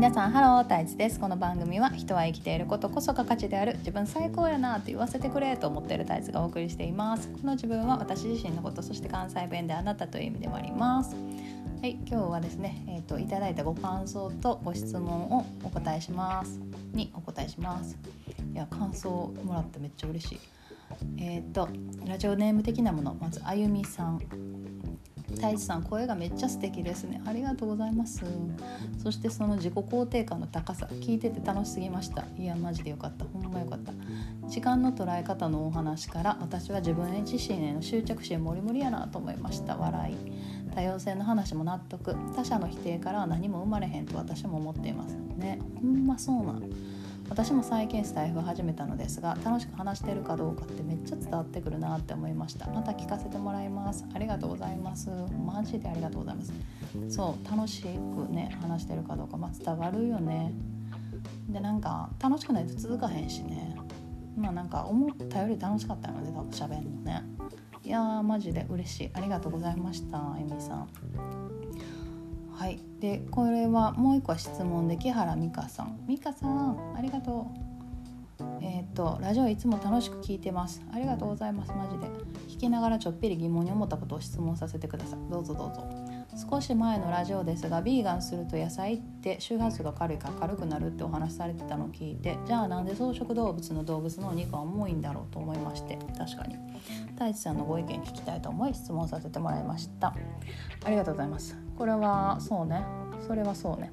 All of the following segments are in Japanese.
皆さんハロー太一です。この番組は人は生きていることこそが価値である。自分最高やなって言わせてくれと思っている太一がお送りしています。この自分は私自身のことそして関西弁であなたという意味でもあります。はい今日はですねえっ、ー、といただいたご感想とご質問をお答えします。にお答えします。いや感想もらってめっちゃ嬉しい。えっ、ー、とラジオネーム的なものまずあゆみさん。太一さん声がめっちゃ素敵ですね。ありがとうございます。そしてその自己肯定感の高さ聞いてて楽しすぎました。いやマジでよかった。ほんまよかった。時間の捉え方のお話から私は自分自身への執着心もりもりやなと思いました。笑い。多様性の話も納得。他者の否定からは何も生まれへんと私も思っていますね。ほんまそうなん。私も最近スタイフ始めたのですが楽しく話してるかどうかってめっちゃ伝わってくるなって思いました。また聞かせてもらいます。ありがとうございます。マジでありがとうございます。そう楽しくね話してるかどうか、まあ、伝わるよね。でなんか楽しくないと続かへんしね。まあなんか思ったより楽しかったので多分喋るのね。いやーマジで嬉しい。ありがとうございましたえみさん。はい。でこれはもう一個質問で木原美香さん。美香さんありがとう。えっ、とラジオいつも楽しく聞いてます。ありがとうございます。マジで。聞きながらちょっぴり疑問に思ったことを質問させてください。どうぞどうぞ。少し前のラジオですがビーガンすると野菜って周波数が軽いから軽くなるってお話しされてたのを聞いてじゃあなんで草食動物の動物のお肉は重いんだろうと思いまして確かに。太一さんのご意見聞きたいと思い質問させてもらいました。ありがとうございます。これはそうね。それはそうね。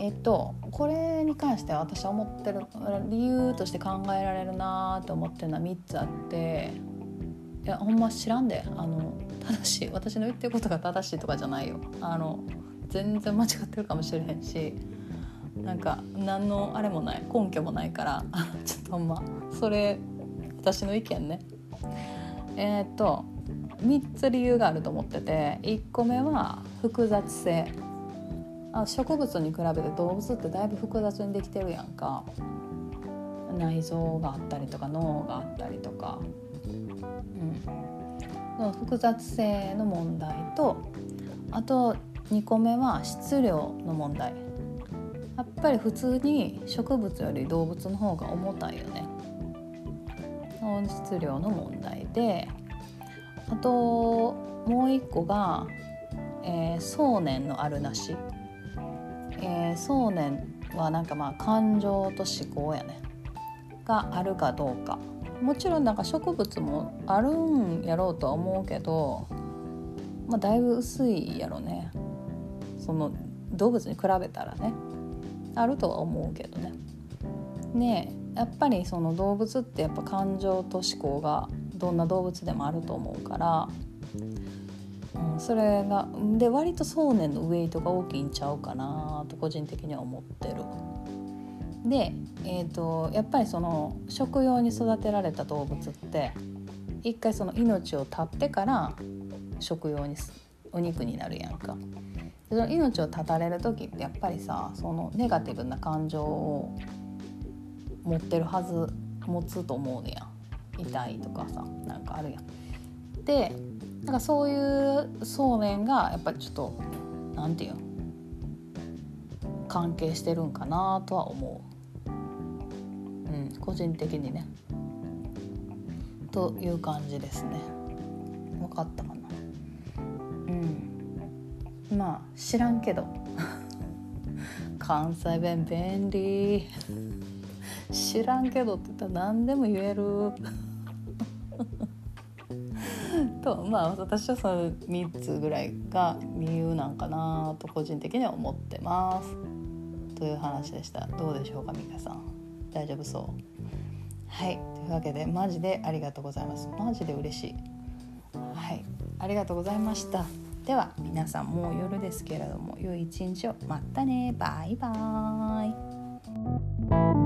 えっとこれに関しては私は思ってる理由として考えられるなと思ってるのは3つあっていやほんま知らんで。あの正しい私の言ってることが正しいとかじゃないよ。あの全然間違ってるかもしれへんしなんか何のあれもない根拠もないからちょっとほんまそれ私の意見ね。えー、っと3つ理由があると思ってて1個目は複雑性。あ植物に比べて動物ってだいぶ複雑にできてるやんか。内臓があったりとか脳があったりとか、うん、の複雑性の問題とあと2個目は質量の問題。やっぱり普通に植物より動物の方が重たいよね。質量の問題であともう一個が、えー、想念のあるなし、えー、想念はなんかまあ感情と思考やね。があるかどうか。もちろんなんか植物もあるんやろうとは思うけど、まあ、だいぶ薄いやろねその動物に比べたらねあるとは思うけどね。ねやっぱりその動物ってやっぱ感情と思考がどんな動物でもあると思うから、うん、それがで割と想念のウェイトが大きいんちゃうかなと個人的には思ってる。で、えーと、やっぱりその食用に育てられた動物って一回その命を絶ってから食用にお肉になるやんか。その命を絶たれる時ってやっぱりさそのネガティブな感情を持ってるはず持つと思うねや痛いとかさなんかあるやん。でなんかそういう想念がやっぱりちょっと何て言うの関係してるんかなとは思う。うん、個人的にね。という感じですね。分かったかな。うん。まあ知らんけど。関西弁便利。知らんけどって言ったら何でも言える。とまあ私はその3つぐらいが理由なんかなと個人的には思ってます。という話でしたどうでしょうか美香さん大丈夫そう。はい。というわけでマジでありがとうございます。マジで嬉しい。はい。ありがとうございました。では皆さんもう夜ですけれども良い一日を。またね。バイバーイ。